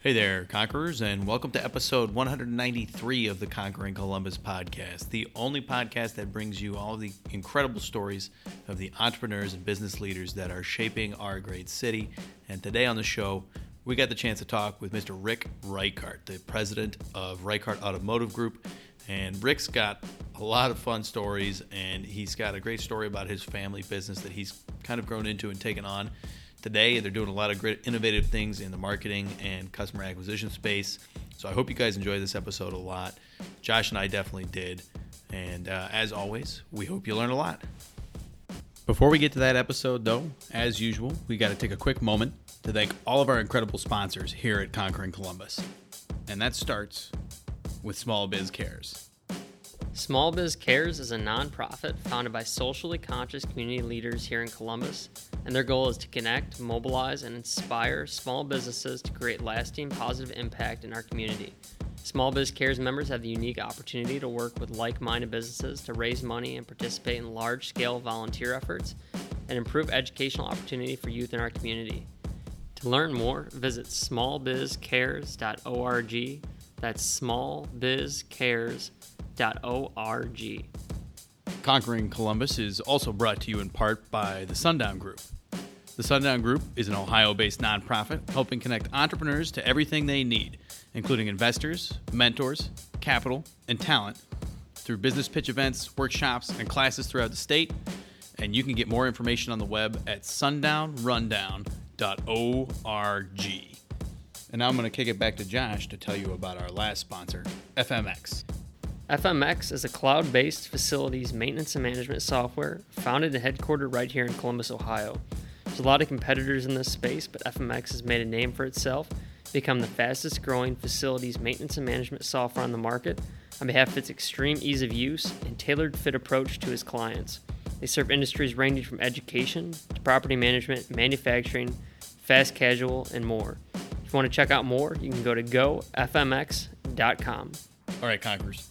Hey there, Conquerors, and welcome to episode 193 of the Conquering Columbus podcast, the only podcast that brings you all the incredible stories of the entrepreneurs and business leaders that are shaping our great city. And today on the show, we got the chance to talk with Mr. Rick Ricart, the president of Ricart Automotive Group. And Rick's got a lot of fun stories, and he's got a great story about his family business that he's kind of grown into and taken on today. They're doing a lot of great innovative things in the marketing and customer acquisition space. So I hope you guys enjoy this episode a lot. Josh and I definitely did. And uh, as always, we hope you learn a lot. Before we get to that episode, though, as usual, we got to take a quick moment to thank all of our incredible sponsors here at Conquering Columbus. And that starts with Small Biz Cares. Small Biz Cares is a nonprofit founded by socially conscious community leaders here in Columbus, and their goal is to connect, mobilize, and inspire small businesses to create lasting positive impact in our community. Small Biz Cares members have the unique opportunity to work with like minded businesses to raise money and participate in large scale volunteer efforts and improve educational opportunity for youth in our community. To learn more, visit smallbizcares.org. That's smallbizcares.org. Conquering Columbus is also brought to you in part by the Sundown Group. The Sundown Group is an Ohio based nonprofit helping connect entrepreneurs to everything they need, including investors, mentors, capital, and talent through business pitch events, workshops, and classes throughout the state. And you can get more information on the web at sundownrundown.org. And now I'm going to kick it back to Josh to tell you about our last sponsor, FMX. FMX is a cloud based facilities maintenance and management software founded and headquartered right here in Columbus, Ohio. There's a lot of competitors in this space, but FMX has made a name for itself, become the fastest growing facilities maintenance and management software on the market on behalf of its extreme ease of use and tailored fit approach to its clients. They serve industries ranging from education to property management, manufacturing, fast casual, and more. If you want to check out more, you can go to gofmx.com. All right, Conquerors,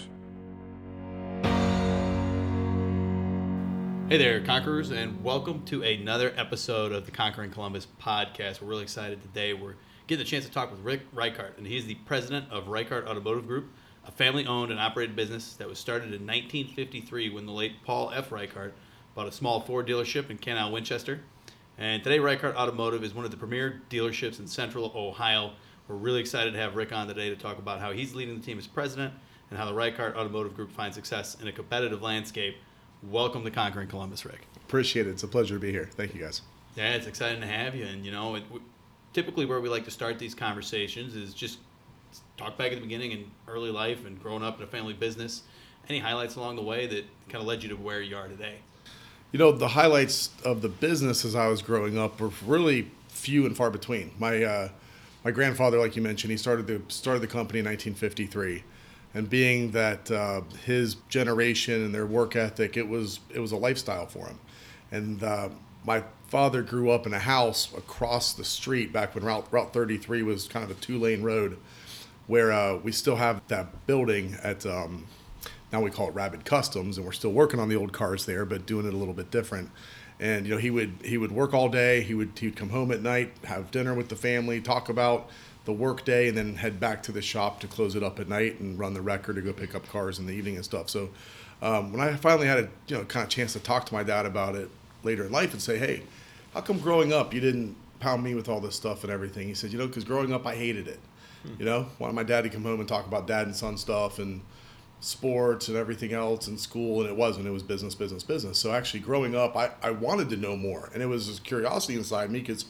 Hey there, Conquerors, and welcome to another episode of the Conquering Columbus podcast. We're really excited today. We're getting the chance to talk with Rick Ricart, and he's the president of Ricart Automotive Group, a family owned and operated business that was started in 1953 when the late Paul F. Ricart bought a small Ford dealership in Canal, Winchester. And today, Ricart Automotive is one of the premier dealerships in central Ohio. We're really excited to have Rick on today to talk about how he's leading the team as president and how the Ricart Automotive Group finds success in a competitive landscape. Welcome to Conquering Columbus, Rick. Appreciate it. It's a pleasure to be here. Thank you, guys. Yeah, it's exciting to have you. And, you know, it, typically where we like to start these conversations is just talk back at the beginning in early life and growing up in a family business. Any highlights along the way that kind of led you to where you are today? You know, the highlights of the business as I was growing up were really few and far between. My uh, my grandfather, like you mentioned, he started the started the company in 1953, and being that uh, his generation and their work ethic, it was it was a lifestyle for him. And uh, my father grew up in a house across the street back when Route Route 33 was kind of a two lane road, where uh, we still have that building at. Um, now we call it Rabid Customs, and we're still working on the old cars there, but doing it a little bit different. And you know, he would he would work all day. He would he'd come home at night, have dinner with the family, talk about the work day, and then head back to the shop to close it up at night and run the record to go pick up cars in the evening and stuff. So um, when I finally had a you know kind of chance to talk to my dad about it later in life and say, hey, how come growing up you didn't pound me with all this stuff and everything? He said, you know, because growing up I hated it. You know, wanted my dad to come home and talk about dad and son stuff and sports and everything else in school, and it wasn't. It was business, business, business. So actually, growing up, I, I wanted to know more, and it was this curiosity inside me because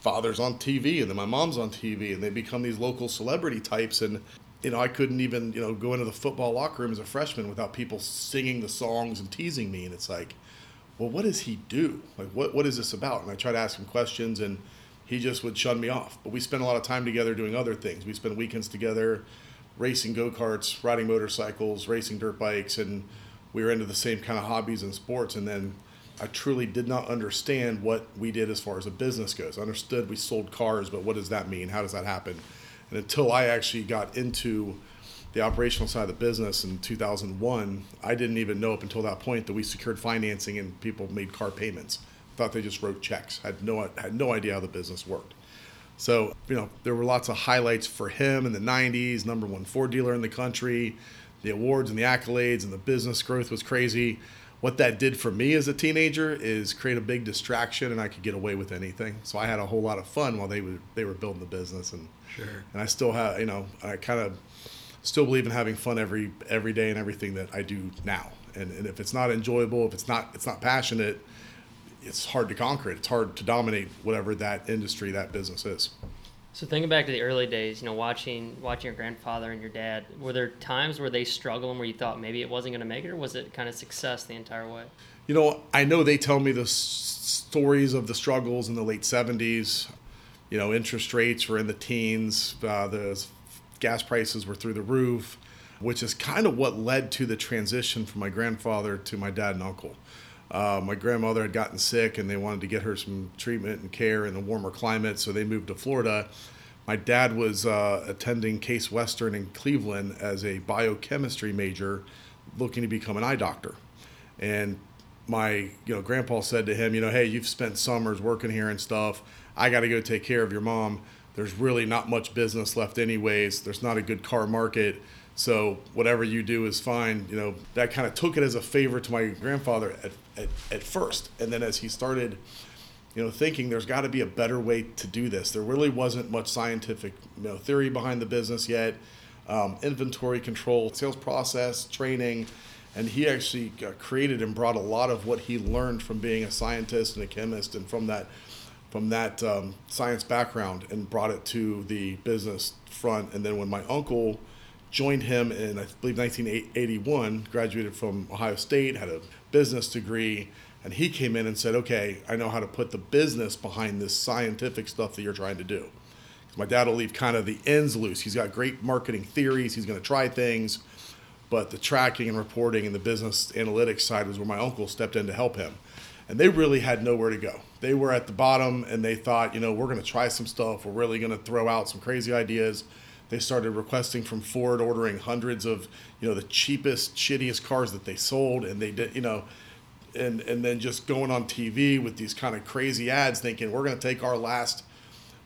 father's on TV and then my mom's on TV, and they become these local celebrity types, and you know I couldn't even you know go into the football locker room as a freshman without people singing the songs and teasing me, and it's like, well, what does he do? Like, what what is this about? And I try to ask him questions, and he just would shun me off. But we spent a lot of time together doing other things. We spent weekends together racing go karts, riding motorcycles, racing dirt bikes, and we were into the same kind of hobbies and sports. And then I truly did not understand what we did as far as a business goes. I understood we sold cars, but what does that mean? How does that happen? And until I actually got into the operational side of the business in 2001, I didn't even know up until that point that we secured financing and people made car payments. Thought they just wrote checks. Had no had no idea how the business worked. So, you know, there were lots of highlights for him in the 90s, number one Ford dealer in the country, the awards and the accolades, and the business growth was crazy. What that did for me as a teenager is create a big distraction, and I could get away with anything. So I had a whole lot of fun while they were they were building the business, and Sure. and I still have, you know, I kind of still believe in having fun every every day and everything that I do now. And, and if it's not enjoyable, if it's not it's not passionate, it's hard to conquer it. It's hard to dominate whatever that industry, that business is. So thinking back to the early days, you know, watching watching your grandfather and your dad, were there times where they struggled and where you thought maybe it wasn't going to make it, or was it kind of success the entire way? You know, I know they tell me the s- stories of the struggles in the late 70s. You know, interest rates were in the teens, uh, the gas prices were through the roof, which is kind of what led to the transition from my grandfather to my dad and uncle. Uh, my grandmother had gotten sick and they wanted to get her some treatment and care in a warmer climate, so they moved to Florida. My dad was uh, attending Case Western in Cleveland as a biochemistry major, looking to become an eye doctor. And my, you know, grandpa said to him, you know, hey, you've spent summers working here and stuff. I got to go take care of your mom. There's really not much business left, anyways. There's not a good car market. So whatever you do is fine. You know, that kind of took it as a favor to my grandfather at, at, at first. And then as he started, you know, thinking there's got to be a better way to do this. There really wasn't much scientific, you know, theory behind the business yet. Um, inventory control, sales process, training, and he actually created and brought a lot of what he learned from being a scientist and a chemist, and from that, from that um, science background, and brought it to the business front. And then when my uncle joined him in I believe 1981, graduated from Ohio State, had a business degree, and he came in and said, "Okay, I know how to put the business behind this scientific stuff that you're trying to do. My dad will leave kind of the ends loose. He's got great marketing theories. He's going to try things, but the tracking and reporting and the business analytics side was where my uncle stepped in to help him. And they really had nowhere to go. They were at the bottom and they thought, you know, we're going to try some stuff. We're really going to throw out some crazy ideas. They started requesting from Ford, ordering hundreds of, you know, the cheapest, shittiest cars that they sold. And they did, you know, and, and then just going on TV with these kind of crazy ads thinking, we're going to take our last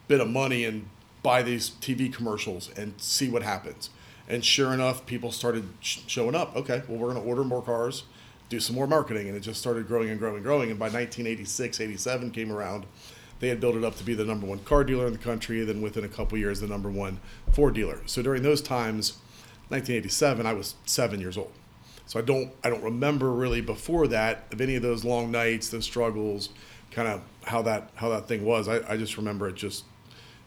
bit of money and buy these TV commercials and see what happens. And sure enough, people started sh- showing up. Okay, well, we're going to order more cars, do some more marketing. And it just started growing and growing and growing. And by 1986, 87 came around, they had built it up to be the number one car dealer in the country. Then within a couple years, the number one Ford dealer. So during those times, 1987, I was seven years old. So I don't I don't remember really before that of any of those long nights, those struggles, kind of how that how that thing was. I, I just remember it just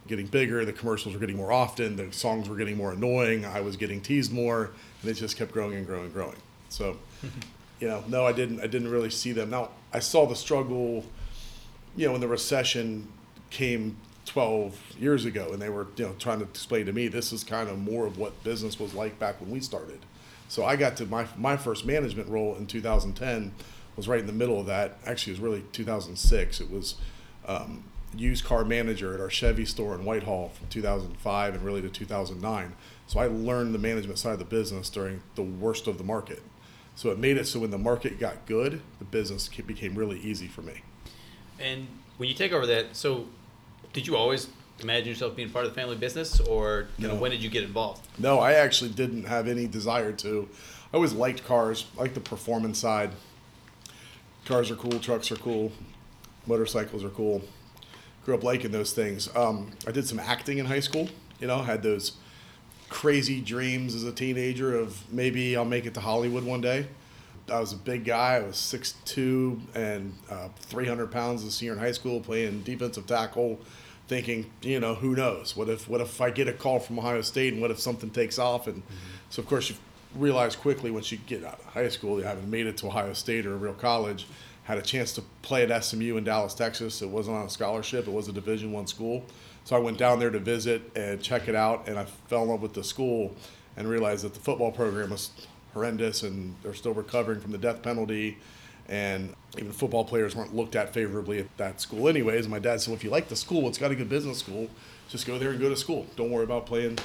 getting bigger. The commercials were getting more often. The songs were getting more annoying. I was getting teased more, and it just kept growing and growing and growing. So, you know, no, I didn't. I didn't really see them. Now I saw the struggle. You know, when the recession came 12 years ago, and they were you know trying to explain to me this is kind of more of what business was like back when we started. So I got to my my first management role in 2010 was right in the middle of that. Actually, it was really 2006. It was um, used car manager at our Chevy store in Whitehall from 2005 and really to 2009. So I learned the management side of the business during the worst of the market. So it made it so when the market got good, the business became really easy for me. And when you take over that, so did you always imagine yourself being part of the family business, or you know, when did you get involved? No, I actually didn't have any desire to. I always liked cars, I like the performance side. Cars are cool, trucks are cool, motorcycles are cool. Grew up liking those things. Um, I did some acting in high school. You know, had those crazy dreams as a teenager of maybe I'll make it to Hollywood one day. I was a big guy. I was 6'2 and uh, 300 pounds a senior in high school, playing defensive tackle, thinking, you know, who knows? What if what if I get a call from Ohio State and what if something takes off? And so, of course, you realize quickly once you get out of high school, you haven't made it to Ohio State or a real college. Had a chance to play at SMU in Dallas, Texas. It wasn't on a scholarship. It was a Division One school. So I went down there to visit and check it out, and I fell in love with the school and realized that the football program was horrendous and they're still recovering from the death penalty. And even football players weren't looked at favorably at that school, anyways. And my dad said, well, if you like the school, it's got a good business school. Just go there and go to school. Don't worry about playing,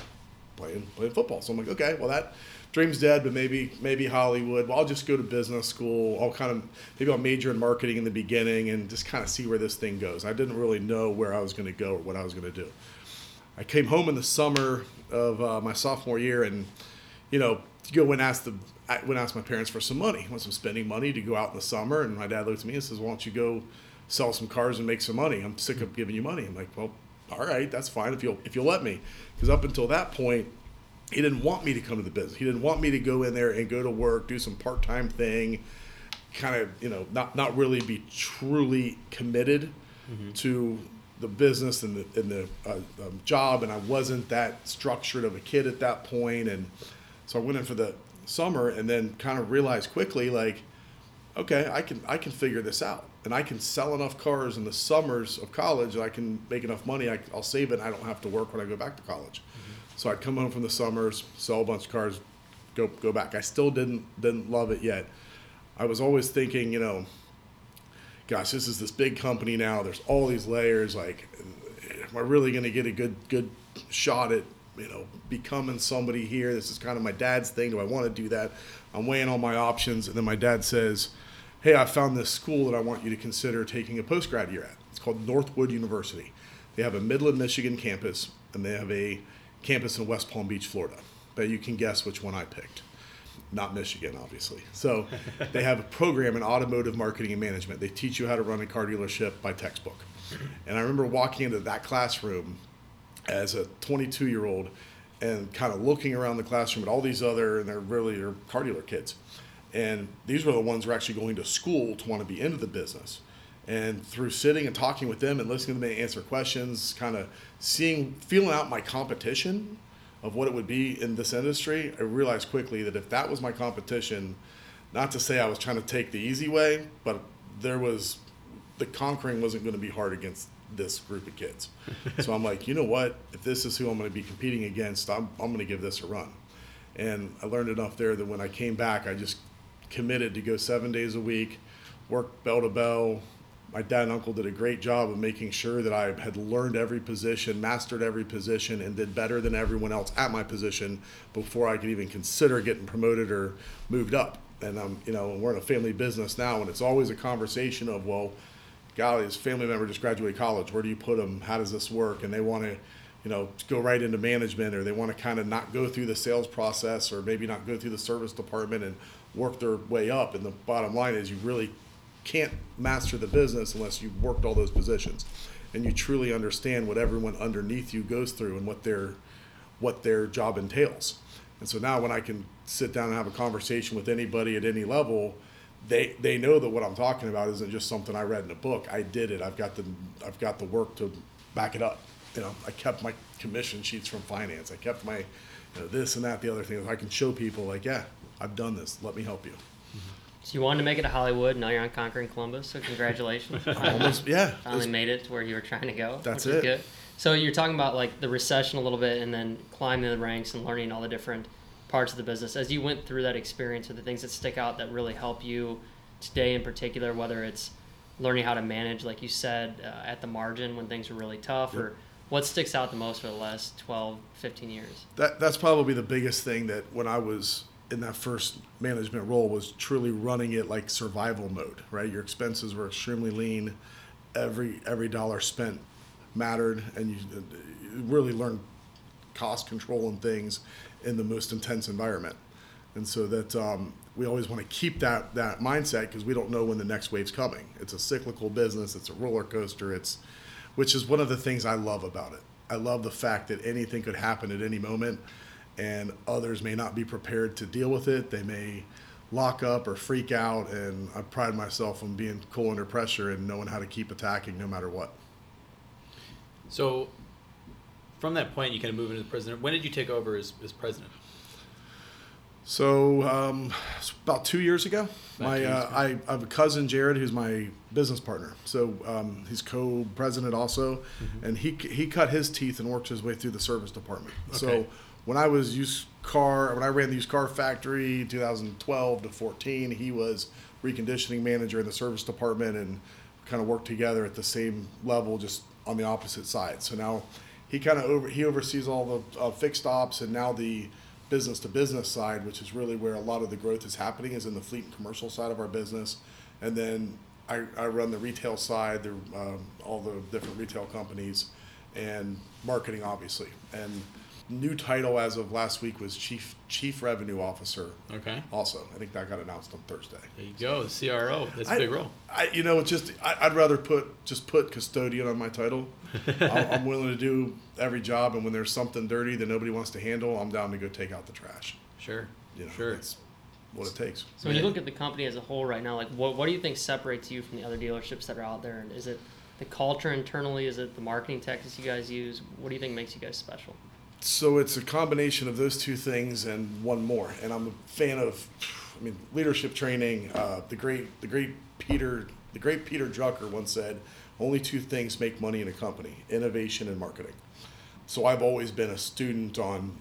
playing, playing football. So I'm like, okay, well that dream's dead, but maybe, maybe Hollywood. Well, I'll just go to business school. I'll kind of maybe I'll major in marketing in the beginning and just kind of see where this thing goes. I didn't really know where I was going to go or what I was going to do. I came home in the summer of uh, my sophomore year, and you know, to go and ask the I went and asked my parents for some money, want some spending money to go out in the summer, and my dad looked at me and says, "Why don't you go sell some cars and make some money? I'm sick of giving you money." I'm like, "Well, all right, that's fine if you'll if you'll let me," because up until that point, he didn't want me to come to the business. He didn't want me to go in there and go to work, do some part time thing, kind of you know not not really be truly committed to the business and the, and the uh, um, job, and I wasn't that structured of a kid at that point, and so I went in for the summer, and then kind of realized quickly, like, okay, I can I can figure this out, and I can sell enough cars in the summers of college, that I can make enough money. I, I'll save it, and I don't have to work when I go back to college. Mm-hmm. So I'd come home from the summers, sell a bunch of cars, go go back. I still didn't didn't love it yet. I was always thinking, you know, gosh, this is this big company now. There's all these layers. Like, am I really going to get a good good shot at you know becoming somebody here? This is kind of my dad's thing. Do I want to do that? I'm weighing all my options, and then my dad says, "Hey, I found this school that I want you to consider taking a post grad year at. It's called Northwood University. They have a Midland, Michigan campus, and they have a campus in West Palm Beach, Florida. But you can guess which one I picked." not Michigan, obviously. So they have a program in automotive marketing and management. They teach you how to run a car dealership by textbook. And I remember walking into that classroom as a 22 year old and kind of looking around the classroom at all these other, and they're really are car dealer kids. And these were the ones who were actually going to school to want to be into the business. And through sitting and talking with them and listening to them answer questions, kind of seeing, feeling out my competition of what it would be in this industry, I realized quickly that if that was my competition, not to say I was trying to take the easy way, but there was the conquering wasn't going to be hard against this group of kids. so I'm like, you know what? If this is who I'm going to be competing against, I'm, I'm going to give this a run. And I learned enough there that when I came back, I just committed to go seven days a week, work bell to bell. My dad and uncle did a great job of making sure that I had learned every position, mastered every position, and did better than everyone else at my position before I could even consider getting promoted or moved up. And I'm, you know, we're in a family business now, and it's always a conversation of, well, golly, his family member just graduated college. Where do you put them? How does this work? And they want to, you know, go right into management, or they want to kind of not go through the sales process, or maybe not go through the service department and work their way up. And the bottom line is, you really can't master the business unless you've worked all those positions, and you truly understand what everyone underneath you goes through and what their what their job entails. And so now, when I can sit down and have a conversation with anybody at any level, they they know that what I'm talking about isn't just something I read in a book. I did it. I've got the I've got the work to back it up. You know, I kept my commission sheets from finance. I kept my you know, this and that, the other thing. I can show people like, yeah, I've done this. Let me help you. So you wanted to make it to Hollywood. Now you're on Conquering Columbus. So congratulations. Almost, yeah. Finally made it to where you were trying to go. That's it. Good. So you're talking about like the recession a little bit, and then climbing the ranks and learning all the different parts of the business. As you went through that experience, or the things that stick out that really help you today in particular? Whether it's learning how to manage, like you said, uh, at the margin when things are really tough, or what sticks out the most for the last 12, 15 years? that that's probably the biggest thing that when I was in that first management role was truly running it like survival mode, right? Your expenses were extremely lean. Every every dollar spent mattered, and you, you really learned cost control and things in the most intense environment. And so that um, we always want to keep that that mindset because we don't know when the next wave's coming. It's a cyclical business. It's a roller coaster. It's which is one of the things I love about it. I love the fact that anything could happen at any moment, and others may not be prepared to deal with it. They may lock up or freak out, and I pride myself on being cool under pressure and knowing how to keep attacking no matter what. So, from that point, you kind of move into the president. When did you take over as, as president? So um, about two years ago, About my years uh, I, I have a cousin Jared who's my business partner. So um, he's co-president also, Mm-hmm. and he he cut his teeth and worked his way through the service department. Okay. So when I was used car when I ran the used car factory 2012 to 14, he was reconditioning manager in the service department and kind of worked together at the same level, just on the opposite side. So now he kind of over he oversees all the uh, fixed ops and now the business to business side, which is really where a lot of the growth is happening, is in the fleet and commercial side of our business. And then I, I run the retail side, the, um, all the different retail companies, and marketing, obviously. And new title as of last week was chief chief revenue officer. Okay. Also, I think that got announced on Thursday. There you go, the CRO. That's a I- big role. I, you know, it's just I, I'd rather put just put custodian on my title. I'm, I'm willing to do every job, and when there's something dirty that nobody wants to handle, I'm down to go take out the trash. Sure. You know, sure. that's what it takes. So when you look at the company as a whole right now, like what, what do you think separates you from the other dealerships that are out there? And is it the culture internally? Is it the marketing tactics you guys use? What do you think makes you guys special? So it's a combination of those two things and one more. And I'm a fan of, I mean, leadership training. Uh, the great, the great Peter, the great Peter Drucker once said, "Only two things make money in a company: innovation and marketing." So I've always been a student on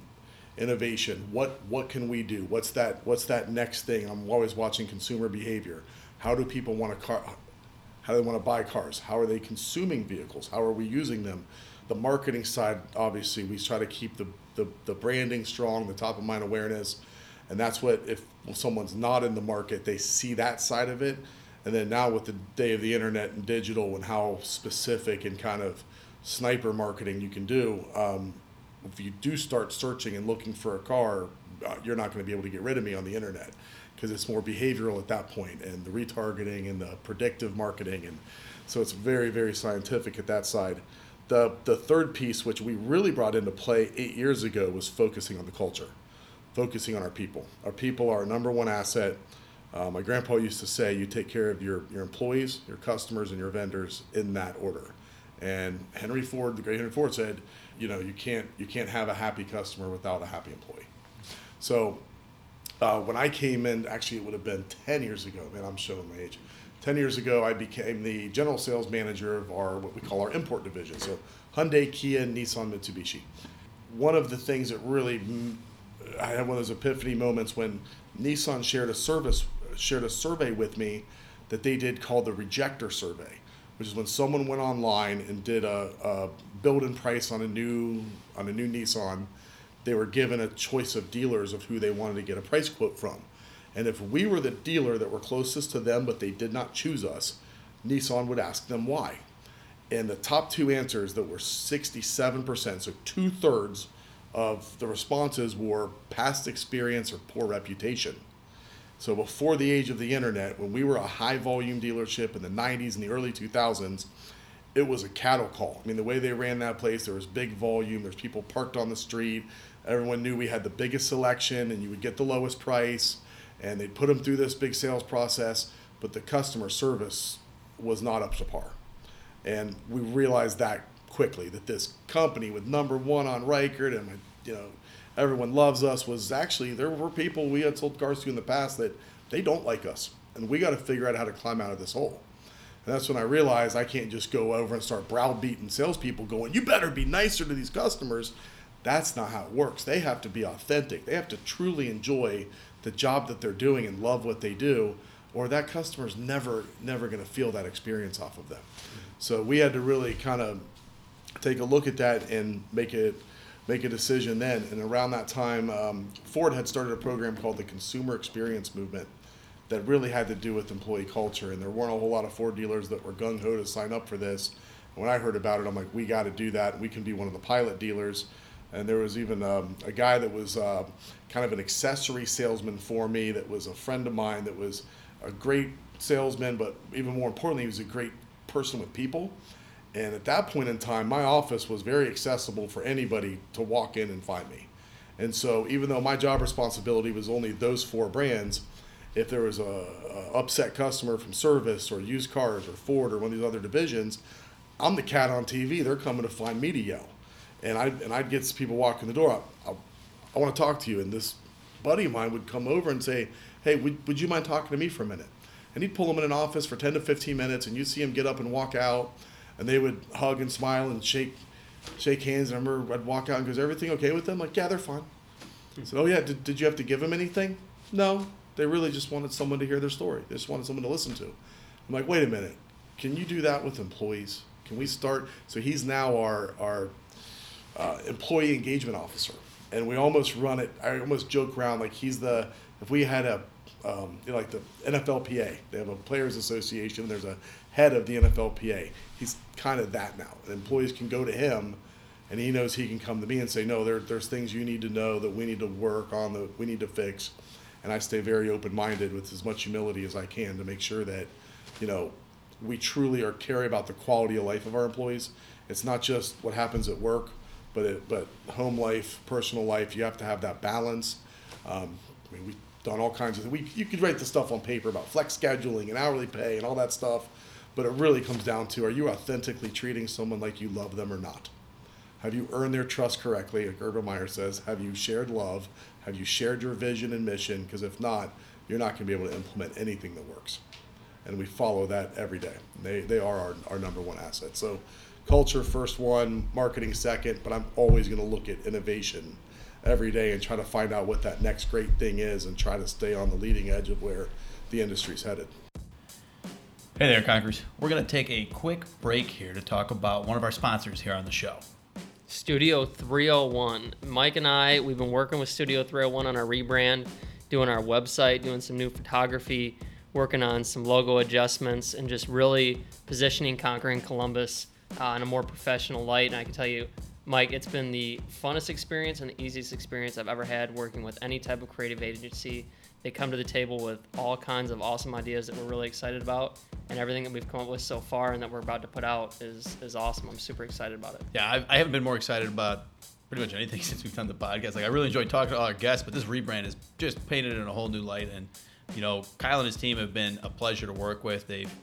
innovation. What what can we do? What's that? What's that next thing? I'm always watching consumer behavior. How do people want to car? How do they want to buy cars? How are they consuming vehicles? How are we using them? The marketing side, obviously, we try to keep the, the, the branding strong, the top of mind awareness. And that's what, if someone's not in the market, they see that side of it. And then now with the day of the internet and digital and how specific and kind of sniper marketing you can do, um, if you do start searching and looking for a car, uh, you're not going to be able to get rid of me on the internet because it's more behavioral at that point and the retargeting and the predictive marketing and so it's very very scientific at that side the the third piece which we really brought into play 8 years ago was focusing on the culture focusing on our people our people are our number one asset uh, my grandpa used to say you take care of your your employees your customers and your vendors in that order and Henry Ford the great Henry Ford said you know you can't you can't have a happy customer without a happy employee so uh, when I came in, actually, it would have been 10 years ago. Man, I'm showing my age. 10 years ago, I became the general sales manager of our, what we call our import division. So Hyundai, Kia, Nissan, Mitsubishi. One of the things that really, mm, I had one of those epiphany moments when Nissan shared a service, shared a survey with me that they did called the rejector survey, which is when someone went online and did a, a build and price on a new, on a new Nissan they were given a choice of dealers of who they wanted to get a price quote from. And if we were the dealer that were closest to them, but they did not choose us, Nissan would ask them why. And the top two answers that were 67%, so two thirds of the responses were past experience or poor reputation. So before the age of the internet, when we were a high volume dealership in the 90s and the early 2000s, it was a cattle call. I mean, the way they ran that place, there was big volume. There's people parked on the street. Everyone knew we had the biggest selection, and you would get the lowest price. And they'd put them through this big sales process, but the customer service was not up to par. And we realized that quickly that this company with number one on Ricart and you know everyone loves us was actually there were people we had sold cars to in the past that they don't like us, and we got to figure out how to climb out of this hole. And that's when I realized I can't just go over and start browbeating salespeople going, you better be nicer to these customers. That's not how it works. They have to be authentic. They have to truly enjoy the job that they're doing and love what they do, or that customer's never, never going to feel that experience off of them. So we had to really kind of take a look at that and make it make a decision then. And around that time, um, Ford had started a program called the Consumer Experience Movement that really had to do with employee culture. And there weren't a whole lot of Ford dealers that were gung ho to sign up for this. And when I heard about it, I'm like, we got to do that. We can be one of the pilot dealers. And there was even um, a guy that was uh, kind of an accessory salesman for me that was a friend of mine that was a great salesman, but even more importantly, he was a great person with people. And at that point in time, my office was very accessible for anybody to walk in and find me. And so even though my job responsibility was only those four brands, if there was a, a upset customer from service or used cars or Ford or one of these other divisions, I'm the cat on TV. They're coming to find me to yell, and I and I'd get people walking the door. I, I, I want to talk to you, and this buddy of mine would come over and say, "Hey, would, would you mind talking to me for a minute?" And he'd pull them in an office for 10 to 15 minutes, and you'd see him get up and walk out, and they would hug and smile and shake shake hands. And I remember I'd walk out and goes, "Everything okay with them?" Like, yeah, they're fine. I said, "Oh yeah, did, did you have to give them anything?" No, they really just wanted someone to hear their story. They just wanted someone to listen to. I'm like, wait a minute, can you do that with employees? Can we start? So he's now our our uh, employee engagement officer, and we almost run it. I almost joke around like he's the if we had a um, you know, like the NFLPA, they have a players association. There's a head of the NFLPA. He's kind of that now. And employees can go to him, and he knows he can come to me and say, no, there, there's things you need to know that we need to work on, that we need to fix. And I stay very open-minded with as much humility as I can to make sure that, you know, we truly are care about the quality of life of our employees. It's not just what happens at work, but it, but home life, personal life. You have to have that balance. Um, I mean, we've done all kinds of. We you could write the stuff on paper about flex scheduling and hourly pay and all that stuff, but it really comes down to: Are you authentically treating someone like you love them or not? Have you earned their trust correctly? Like Urban Meyer says, have you shared love? Have you shared your vision and mission? Because if not, you're not going to be able to implement anything that works and we follow that every day. They, they are our, our number one asset. So, culture first one, marketing second, but I'm always going to look at innovation every day and try to find out what that next great thing is and try to stay on the leading edge of where the industry's headed. Hey there, Conquerors. We're going to take a quick break here to talk about one of our sponsors here on the show. Studio 301. Mike and I, we've been working with Studio 301 on our rebrand, doing our website, doing some new photography, working on some logo adjustments, and just really positioning Conquering Columbus uh, in a more professional light. And I can tell you, Mike, it's been the funnest experience and the easiest experience I've ever had working with any type of creative agency. They come to the table with all kinds of awesome ideas that we're really excited about, and everything that we've come up with so far and that we're about to put out is is awesome. I'm super excited about it. Yeah, I, I haven't been more excited about pretty much anything since we've done the podcast. Like, I really enjoyed talking to all our guests, but this rebrand is just painted in a whole new light. And you know, Kyle and his team have been a pleasure to work with. They've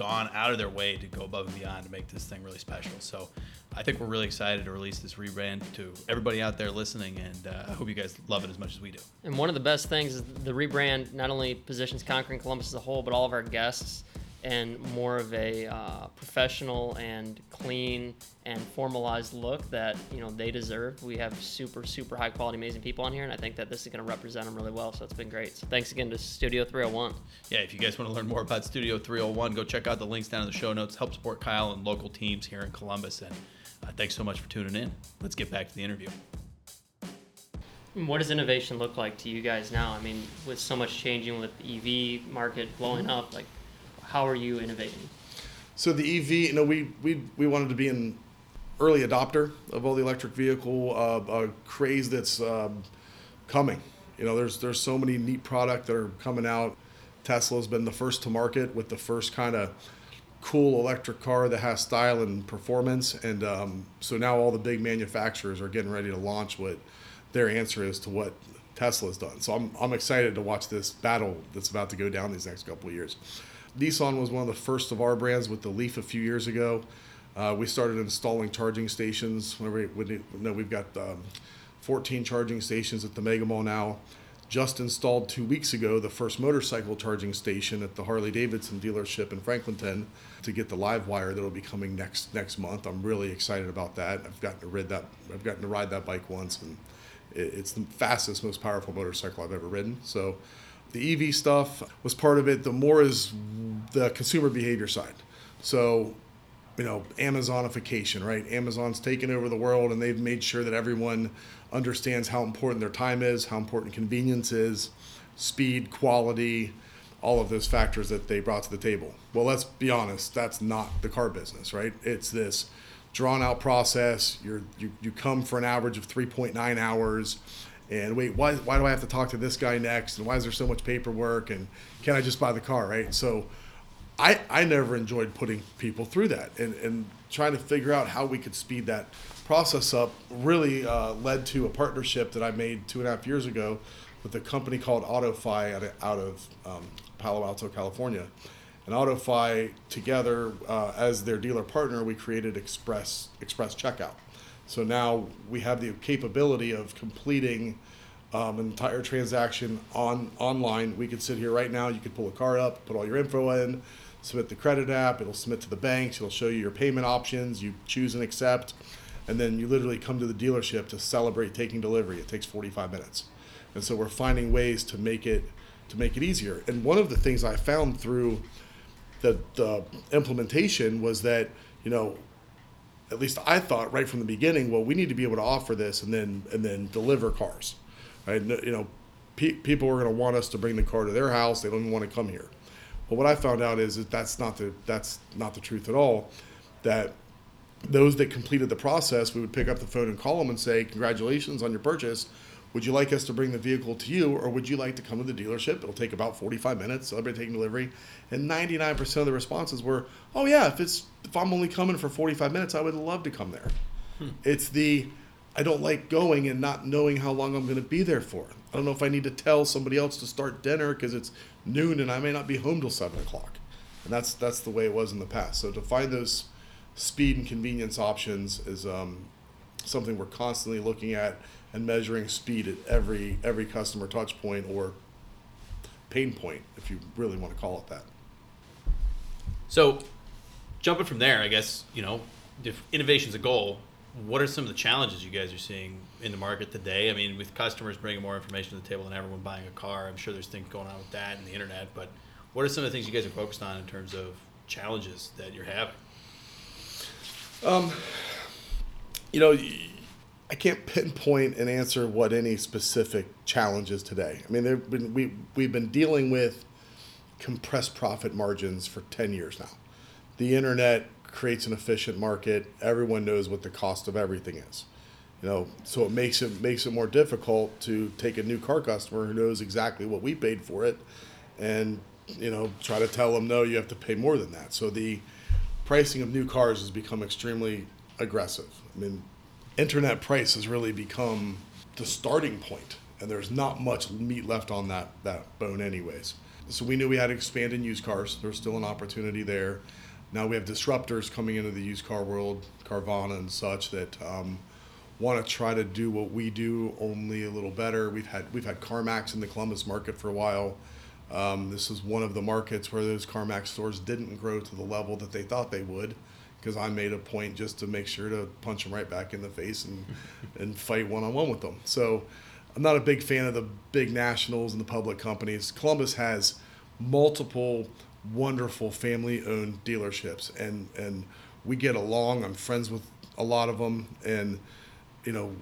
gone out of their way to go above and beyond to make this thing really special. So I think we're really excited to release this rebrand to everybody out there listening, and uh, I hope you guys love it as much as we do. And one of the best things is the rebrand not only positions Conquering Columbus as a whole, but all of our guests and more of a uh, professional and clean and formalized look that you know they deserve. We have super super high quality amazing people on here, and I think that this is going to represent them really well. So it's been great. So thanks again to Studio 301. Yeah, if you guys want to learn more about Studio 301, go check out the links down in the show notes. Help support Kyle and local teams here in Columbus. And uh, thanks so much for tuning in. Let's get back to the interview. What does innovation look like to you guys now? I mean, with so much changing with the EV market blowing up, like how are you innovating? So the EV, you know, we we we wanted to be an early adopter of all the electric vehicle uh, craze that's um, coming. You know, there's there's so many neat product that are coming out. Tesla's been the first to market with the first kind of cool electric car that has style and performance, and um, so now all the big manufacturers are getting ready to launch what their answer is to what Tesla's done. So I'm I'm excited to watch this battle that's about to go down these next couple of years. Nissan was one of the first of our brands with the Leaf a few years ago. Uh, we started installing charging stations. Know, we've got um, 14 charging stations at the Mega Mall now. Just installed two weeks ago the first motorcycle charging station at the Harley Davidson dealership in Franklinton to get the LiveWire that'll be coming next next month. I'm really excited about that. I've gotten to ride that. I've gotten to ride that bike once, and it, it's the fastest, most powerful motorcycle I've ever ridden. So the EV stuff was part of it. The more is the consumer behavior side. So, you know, Amazonification, right? Amazon's taken over the world and they've made sure that everyone understands how important their time is, how important convenience is, speed, quality, all of those factors that they brought to the table. Well, let's be honest, that's not the car business, right? It's this drawn out process. You're, you, you come for an average of 3.9 hours and wait, why, why do I have to talk to this guy next? And why is there so much paperwork? And can I just buy the car, right? So I, I never enjoyed putting people through that and, and trying to figure out how we could speed that process up really uh, led to a partnership that I made two and a half years ago with a company called AutoFi out of, out of um, Palo Alto, California. And AutoFi, together uh, as their dealer partner, we created Express Express Checkout. So now we have the capability of completing um, an entire transaction on online. We could sit here right now. You could pull a card up, put all your info in, submit the credit app. It'll submit to the banks. It'll show you your payment options. You choose and accept, and then you literally come to the dealership to celebrate taking delivery. It takes 45 minutes, and so we're finding ways to make it to make it easier. And one of the things I found through the, the implementation was that you know at least I thought right from the beginning, well, we need to be able to offer this and then and then deliver cars, right? You know, pe- people are going to want us to bring the car to their house. They don't even want to come here. But what I found out is that that's not the that's not the truth at all. That those that completed the process, we would pick up the phone and call them and say, "Congratulations on your purchase. Would you like us to bring the vehicle to you, or would you like to come to the dealership? It'll take about 45 minutes. Celebrate taking delivery." And 99% of the responses were, "Oh yeah, if it's if I'm only coming for 45 minutes, I would love to come there." It's the I don't like going and not knowing how long I'm going to be there for. I don't know if I need to tell somebody else to start dinner because it's noon and I may not be home till seven o'clock. And that's that's the way it was in the past. So to find those speed and convenience options is um, something we're constantly looking at and measuring speed at every every customer touch point or pain point, if you really want to call it that. So, jumping from there, I guess you know, if innovation's a goal, what are some of the challenges you guys are seeing in the market today? I mean, with customers bringing more information to the table than everyone buying a car, I'm sure there's things going on with that and the internet. But what are some of the things you guys are focused on in terms of challenges that you're having? Um, you know, I can't pinpoint and answer what any specific challenge is today. I mean, there've been we we've been dealing with compressed profit margins for ten years now. The internet creates an efficient market. Everyone knows what the cost of everything is. You know, so it makes it makes it more difficult to take a new car customer who knows exactly what we paid for it, and you know, try to tell them no, you have to pay more than that. So the pricing of new cars has become extremely aggressive. I mean, internet price has really become the starting point, and there's not much meat left on that that bone, anyways. So we knew we had to expand in used cars. There's still an opportunity there. Now we have disruptors coming into the used car world, Carvana and such, that um, want to try to do what we do, only a little better. We've had we've had CarMax in the Columbus market for a while. Um, this is one of the markets where those CarMax stores didn't grow to the level that they thought they would, because I made a point just to make sure to punch them right back in the face and and fight one on one with them. So I'm not a big fan of the big nationals and the public companies. Columbus has multiple wonderful family owned dealerships and and we get along. I'm friends with a lot of them and you know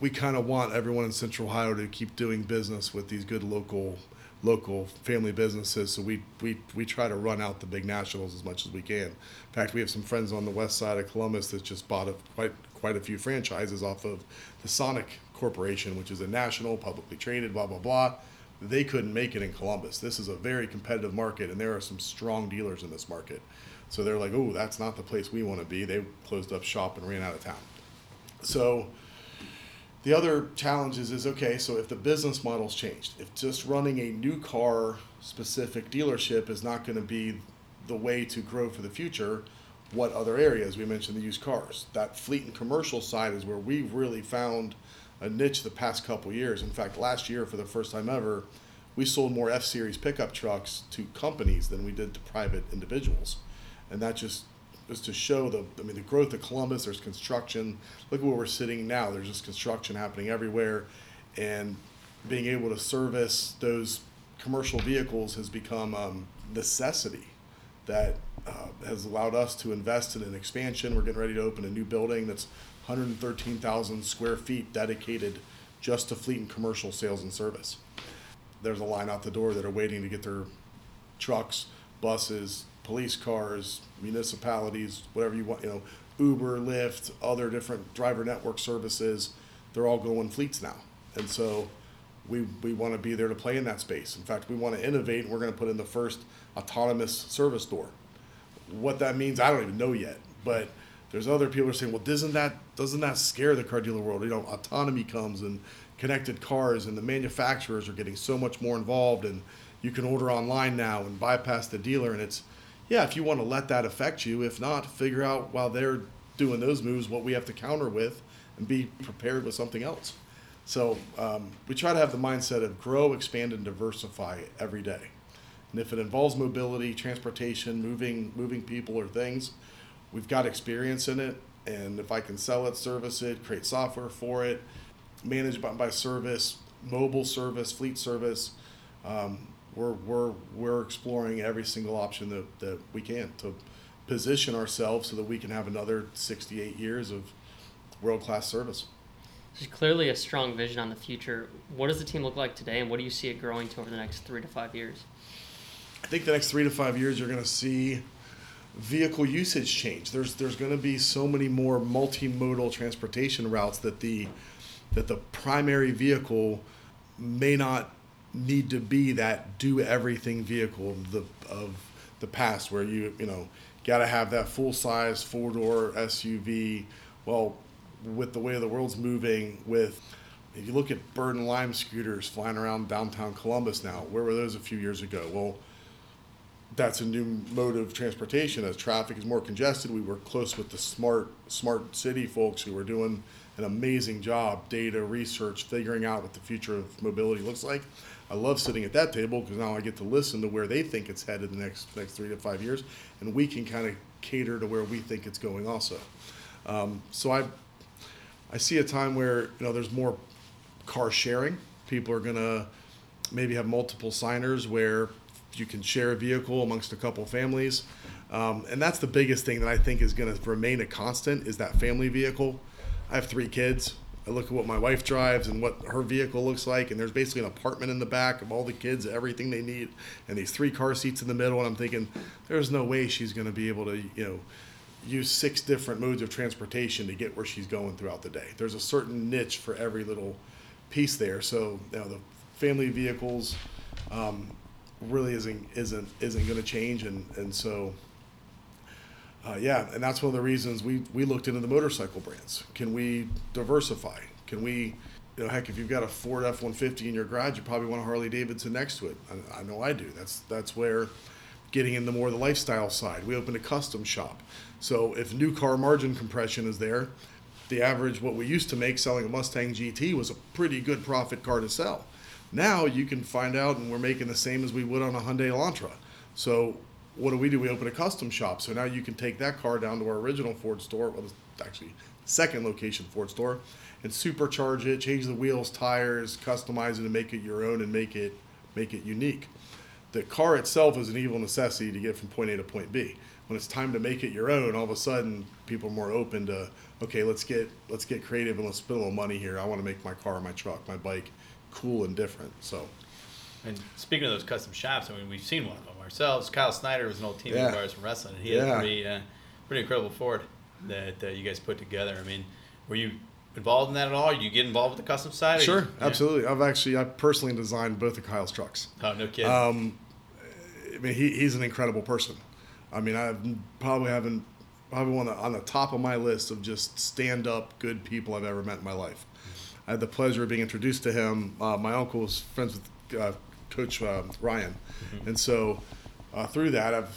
we kind of want everyone in Central Ohio to keep doing business with these good local local family businesses. So we, we, we try to run out the big nationals as much as we can. In fact, we have some friends on the west side of Columbus that just bought a, quite quite a few franchises off of the Sonic Corporation, which is a national, publicly traded, blah blah blah. They couldn't make it in Columbus. This is a very competitive market, and there are some strong dealers in this market. So they're like, "Oh, that's not the place we want to be." They closed up shop and ran out of town. So the other challenge is, is okay, so if the business model's changed, if just running a new car specific dealership is not going to be the way to grow for the future, what other areas? We mentioned the used cars. That fleet and commercial side is where we've really found a niche the past couple years. In fact, last year, for the first time ever, we sold more F Series pickup trucks to companies than we did to private individuals. And that just is to show the I mean the growth of Columbus. There's construction. Look at where we're sitting now. There's just construction happening everywhere, and being able to service those commercial vehicles has become um, necessity that uh, has allowed us to invest in an expansion. We're getting ready to open a new building that's 113,000 square feet dedicated just to fleet and commercial sales and service. There's a line out the door that are waiting to get their trucks, buses, police cars, municipalities, whatever you want, you know, Uber, Lyft, other different driver network services, they're all going fleets now. And so we, we want to be there to play in that space. In fact, we want to innovate and we're going to put in the first autonomous service door. What that means, I don't even know yet, but there's other people who are saying, well, doesn't that doesn't that scare the car dealer world? You know, autonomy comes and connected cars, and the manufacturers are getting so much more involved, and you can order online now and bypass the dealer, and it's yeah, if you want to let that affect you, if not, figure out while they're doing those moves what we have to counter with, and be prepared with something else. So um, we try to have the mindset of grow, expand, and diversify every day. And if it involves mobility, transportation, moving moving people or things, we've got experience in it. And if I can sell it, service it, create software for it, manage by, by service, mobile service, fleet service, um, we're, we're, we're exploring every single option that, that we can to position ourselves so that we can have another 68 years of world class service. There's clearly a strong vision on the future. What does the team look like today, and what do you see it growing to over the next three to five years? I think the next three to five years, you're going to see vehicle usage change. There's there's going to be so many more multimodal transportation routes that the that the primary vehicle may not need to be that do everything vehicle of the of the past where you you know got to have that full size four door SUV. Well, with the way the world's moving, with if you look at Bird and Lime scooters flying around downtown Columbus now, where were those a few years ago? Well, that's a new mode of transportation as traffic is more congested. We work close with the smart smart city folks who are doing an amazing job, data research, figuring out what the future of mobility looks like. I love sitting at that table because now I get to listen to where they think it's headed the next next three to five years, and we can kind of cater to where we think it's going also. Um, so I I see a time where you know there's more car sharing. People are gonna maybe have multiple signers where you can share a vehicle amongst a couple families. Um, and that's the biggest thing that I think is to remain a constant is that family vehicle. I have three kids. I look at what my wife drives and what her vehicle looks like, and there's basically an apartment in the back of all the kids, everything they need, and these three car seats in the middle. And I'm thinking, there's no way she's going to be able to, you know, use six different modes of transportation to get where she's going throughout the day. There's a certain niche for every little piece there. So, you know, the family vehicles, um, really isn't isn't isn't going to change, and and so. Uh, yeah, and that's one of the reasons we, we looked into the motorcycle brands. Can we diversify? Can we, you know, heck, if you've got a Ford F one fifty in your garage, you probably want a Harley Davidson next to it. I, I know I do. That's that's where getting into more of the lifestyle side. We opened a custom shop. So if new car margin compression is there, the average what we used to make selling a Mustang GT was a pretty good profit car to sell. Now you can find out, and we're making the same as we would on a Hyundai Elantra. So what do we do? We open a custom shop. So now you can take that car down to our original Ford store, well, actually second location Ford store, and supercharge it, change the wheels, tires, customize it, and make it your own, and make it make it unique. The car itself is an evil necessity to get from point A to point B. When it's time to make it your own, all of a sudden people are more open to okay, let's get let's get creative and let's spend a little money here. I want to make my car, my truck, my bike cool and different. So. And speaking of those custom shops, I mean, we've seen one of them ourselves. Kyle Snyder was an old teammate Yeah. of ours from wrestling, and he Yeah. had a pretty, uh, pretty incredible Ford that uh, you guys put together. I mean, were you involved in that at all? You get involved with the custom side? Sure, you- yeah. absolutely. I've actually I personally designed both of Kyle's trucks. Oh, no kidding. Um, I mean, he, he's an incredible person. I mean, I probably haven't probably one on the top of my list of just stand up good people I've ever met in my life. I had the pleasure of being introduced to him. Uh, my uncle was friends with uh, Coach uh, Ryan, and so uh, through that,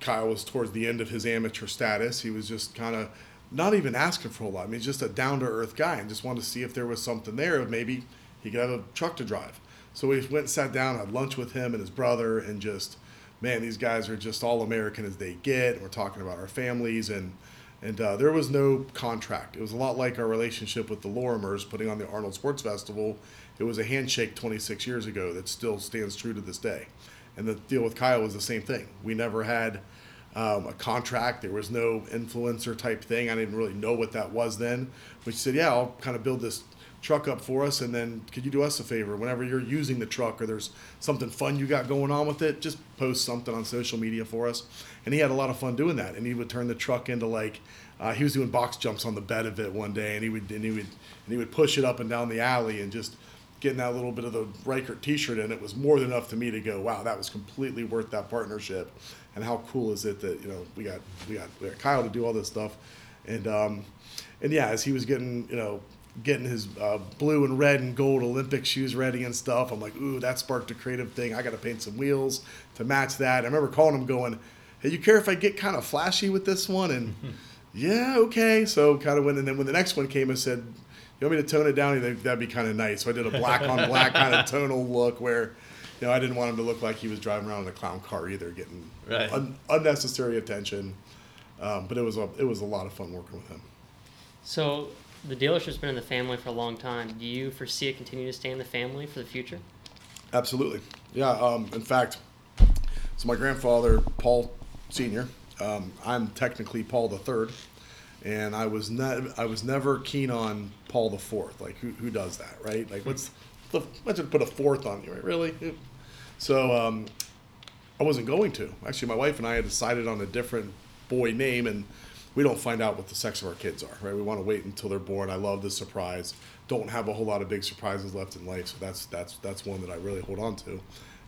Kyle was towards the end of his amateur status. He was just kind of not even asking for a lot. I mean, just a down to earth guy, and just wanted to see if there was something there. Of maybe he could have a truck to drive. So we went and sat down, had lunch with him and his brother, and just, man, these guys are just all American as they get. We're talking about our families, and and uh, there was no contract. It was a lot like our relationship with the Lorimers putting on the Arnold Sports Festival. It was a handshake 26 years ago that still stands true to this day. And the deal with Kyle was the same thing. We never had um, a contract. There was no influencer type thing. I didn't really know what that was then. But she said, "Yeah, I'll kind of build this truck up for us, and then could you do us a favor? Whenever you're using the truck or there's something fun you got going on with it, just post something on social media for us." And he had a lot of fun doing that. And he would turn the truck into like uh, he was doing box jumps on the bed of it one day, and he would and he would and he would push it up and down the alley and just getting that little bit of the Ricart T-shirt in it was more than enough to me to go, wow, that was completely worth that partnership. And how cool is it that you know we got we got, we got Kyle to do all this stuff, And um, and yeah, as he was getting you know getting his uh, blue and red and gold Olympic shoes ready and stuff, I'm like, ooh, that sparked a creative thing. I got to paint some wheels to match that. I remember calling him, going, "Hey, you care if I get kind of flashy with this one?" And yeah, okay. So kind of went, and then when the next one came, I said, "You want me to tone it down? That'd be kind of nice." So I did a black on black kind of tonal look where. You know, I didn't want him to look like he was driving around in a clown car either, getting Right. un- unnecessary attention. Um, but it was a it was a lot of fun working with him. So the dealership's been in the family for a long time. Do you foresee it continuing to stay in the family for the future? Absolutely. Yeah. Um, in fact, so my grandfather, Paul Senior, um, I'm technically Paul the Third, and I was not. I was never keen on Paul the Fourth. Like, who, who does that, right? Like, what's the imagine put a fourth on you, right? Really? So um, I wasn't going to. Actually, my wife and I had decided on a different boy name, and we don't find out what the sex of our kids are, right? We want to wait until they're born. I love the surprise. Don't have a whole lot of big surprises left in life, so that's that's that's one that I really hold on to.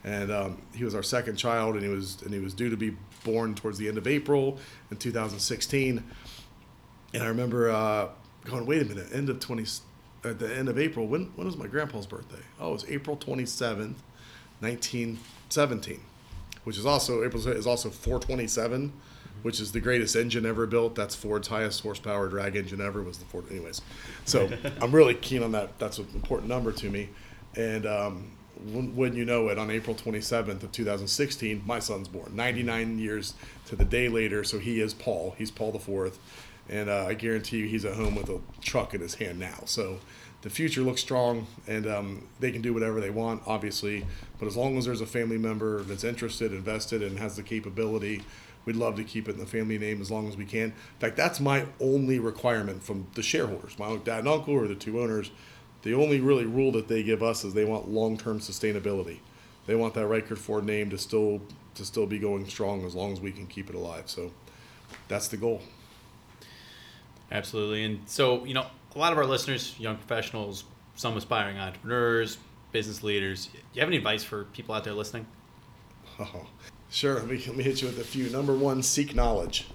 And um, he was our second child, and he was and he was due to be born towards the end of April in 2016. And I remember uh, going, wait a minute, end of 20, at the end of April, when, when was my grandpa's birthday? Oh, it was April 27th, 1917, which is also, April is also 427, which is the greatest engine ever built. That's Ford's highest horsepower drag engine ever was the Ford. Anyways, so I'm really keen on that. That's an important number to me. And um, when you know it, on April 27th of 2016, my son's born. 99 years to the day later, so he is Paul. He's Paul the Fourth, and uh, I guarantee you, he's at home with a truck in his hand now. So the future looks strong, and um, they can do whatever they want, obviously. But as long as there's a family member that's interested, invested, and has the capability, we'd love to keep it in the family name as long as we can. In fact, that's my only requirement from the shareholders, my dad and uncle, or the two owners. The only really rule that they give us is they want long-term sustainability. They want that Ricart Ford name to still to still be going strong as long as we can keep it alive. So that's the goal. Absolutely. And so, you know, a lot of our listeners, young professionals, some aspiring entrepreneurs, business leaders, do you have any advice for people out there listening? Oh, sure. Let me, let me hit you with a few. Number one, seek knowledge.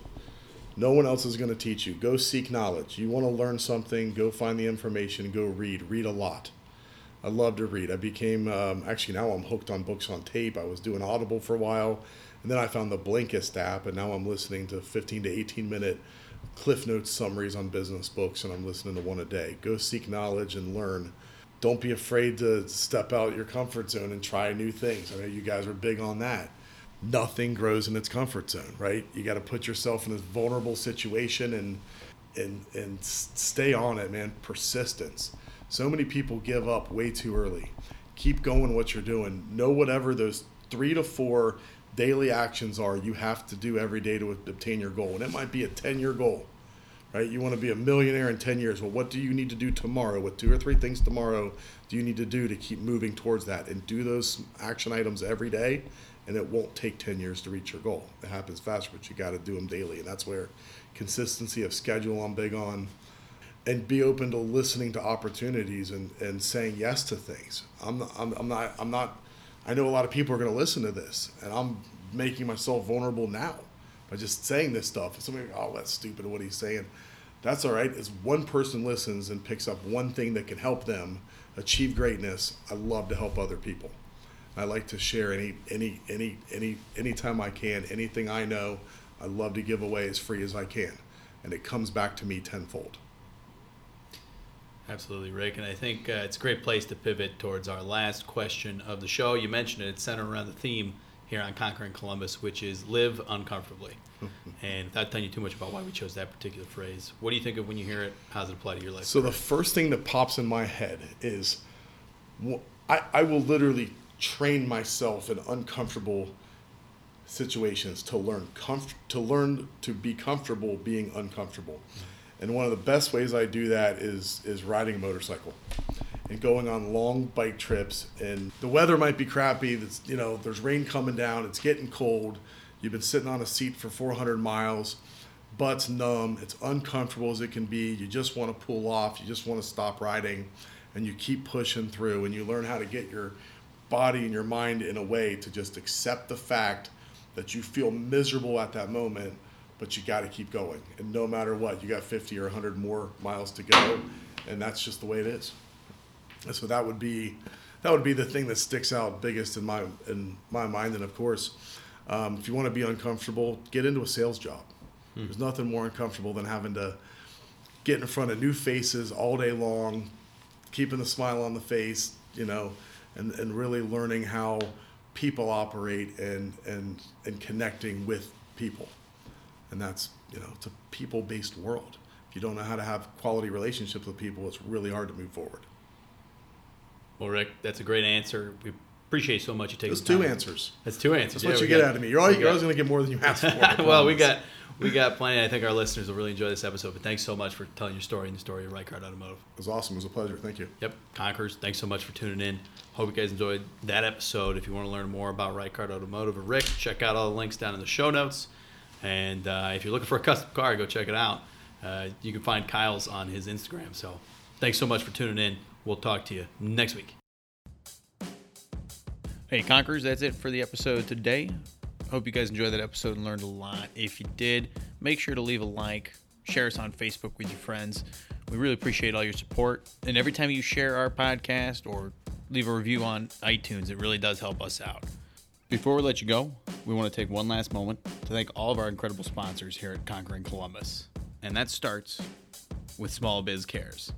No one else is going to teach you. Go seek knowledge. You want to learn something, go find the information, go read. Read a lot. I love to read. I became, um, actually, now I'm hooked on books on tape. I was doing Audible for a while, and then I found the Blinkist app, and now I'm listening to 15 to 18 minute Cliff Notes summaries on business books, and I'm listening to one a day. Go seek knowledge and learn. Don't be afraid to step out your comfort zone and try new things. I know you guys are big on that. Nothing grows in its comfort zone, right? You got to put yourself in this vulnerable situation and and and stay on it, man. Persistence. So many people give up way too early. Keep going what you're doing. Know whatever those three to four daily actions are you have to do every day to obtain your goal. And it might be a 10 year goal, right? You want to be a millionaire in 10 years. Well, what do you need to do tomorrow? What two or three things tomorrow do you need to do to keep moving towards that? And do those action items every day, and it won't take 10 years to reach your goal. It happens faster, but you got to do them daily. And that's where consistency of schedule I'm big on and be open to listening to opportunities and, and saying yes to things. I'm not, I'm, I'm not, I'm not, I know a lot of people are going to listen to this and I'm making myself vulnerable now by just saying this stuff. Somebody, oh, that's stupid what he's saying. That's all right. As one person listens and picks up one thing that can help them achieve greatness, I love to help other people. I like to share any, any, any, any, anytime I can, anything I know, I love to give away as free as I can. And it comes back to me tenfold. Absolutely, Rick. And I think uh, it's a great place to pivot towards our last question of the show. You mentioned it, it's centered around the theme here on Conquering Columbus, which is live uncomfortably. and without telling you too much about why we chose that particular phrase, what do you think of when you hear it? How does it apply to your life? So the first thing that pops in my head is I, I will literally train myself in uncomfortable situations to learn comf- to learn to be comfortable being uncomfortable. And one of the best ways I do that is is riding a motorcycle and going on long bike trips. And the weather might be crappy, that's you know, there's rain coming down, it's getting cold. You've been sitting on a seat for 400 miles. Butt's numb, it's uncomfortable as it can be. You just want to pull off, you just want to stop riding, and you keep pushing through, and you learn how to get your body and your mind in a way to just accept the fact that you feel miserable at that moment, but you got to keep going. And no matter what, you got 50 or 100 more miles to go, and that's just the way it is. And so that would be that would be the thing that sticks out biggest in my in my mind. And of course, um, if you want to be uncomfortable, get into a sales job. Hmm. There's nothing more uncomfortable than having to get in front of new faces all day long, keeping the smile on the face, you know, and, and really learning how people operate and, and, and connecting with people. And that's, you know, it's a people based world. If you don't know how to have quality relationships with people, it's really hard to move forward. Well, Rick, that's a great answer. We appreciate so much you taking. That's two answers. That's two answers. That's yeah, what you get got, out of me. You're always, you're always going to get more than you asked for. well, we got we got plenty. I think our listeners will really enjoy this episode. But thanks so much for telling your story and the story of Ricart Automotive. It was awesome. It was a pleasure. Thank you. Yep, Conquerors. Thanks so much for tuning in. Hope you guys enjoyed that episode. If you want to learn more about Ricart Automotive or Rick, check out all the links down in the show notes. And uh, if you're looking for a custom car, go check it out. Uh, you can find Kyle's on his Instagram. So thanks so much for tuning in. We'll talk to you next week. Hey, Conquerors, that's it for the episode today. Hope you guys enjoyed that episode and learned a lot. If you did, make sure to leave a like, share us on Facebook with your friends. We really appreciate all your support. And every time you share our podcast or leave a review on iTunes, it really does help us out. Before we let you go, we want to take one last moment to thank all of our incredible sponsors here at Conquering Columbus. And that starts with Small Biz Cares.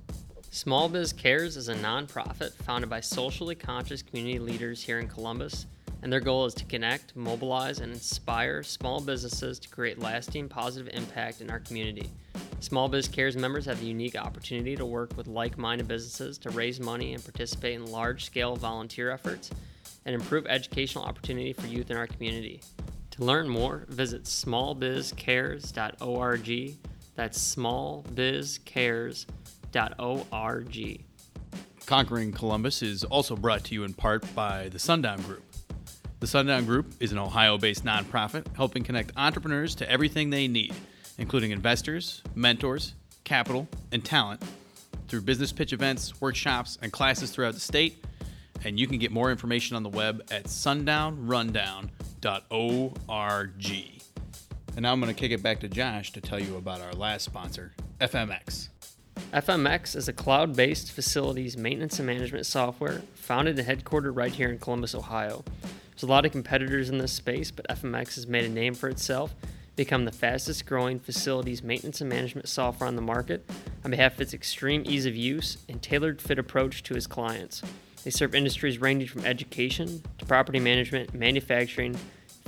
Small Biz Cares is a nonprofit founded by socially conscious community leaders here in Columbus, and their goal is to connect, mobilize, and inspire small businesses to create lasting positive impact in our community. Small Biz Cares members have the unique opportunity to work with like minded businesses to raise money and participate in large scale volunteer efforts and improve educational opportunity for youth in our community. To learn more, visit smallbizcares.org. That's smallbizcares.org Conquering Columbus is also brought to you in part by the Sundown Group. The Sundown Group is an Ohio based nonprofit helping connect entrepreneurs to everything they need, including investors, mentors, capital, and talent through business pitch events, workshops, and classes throughout the state. And you can get more information on the web at sundownrundown.org. And now I'm going to kick it back to Josh to tell you about our last sponsor, FMX. FMX is a cloud based facilities maintenance and management software founded and headquartered right here in Columbus, Ohio. There's a lot of competitors in this space, but FMX has made a name for itself, become the fastest growing facilities maintenance and management software on the market on behalf of its extreme ease of use and tailored fit approach to its clients. They serve industries ranging from education to property management, manufacturing,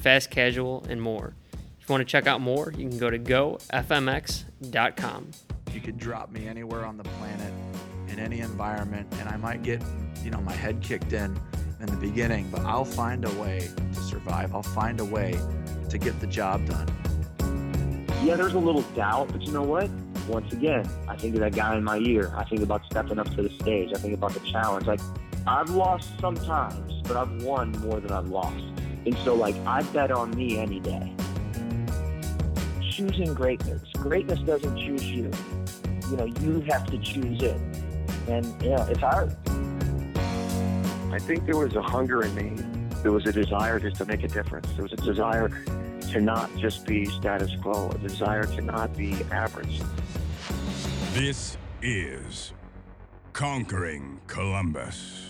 fast casual, and more. If you want to check out more, you can go to gofmx.com. You could drop me anywhere on the planet in any environment, and I might get, you know, my head kicked in in the beginning, but I'll find a way to survive. I'll find a way to get the job done. Yeah, there's a little doubt, but you know what? Once again, I think of that guy in my ear. I think about stepping up to the stage. I think about the challenge. Like, I've lost sometimes, but I've won more than I've lost. And so, like, I bet on me any day. Choosing greatness. Greatness doesn't choose you you know, you have to choose it. And, you know, it's hard. I think there was a hunger in me. There was a desire just to make a difference. There was a desire to not just be status quo, a desire to not be average. This is Conquering Columbus.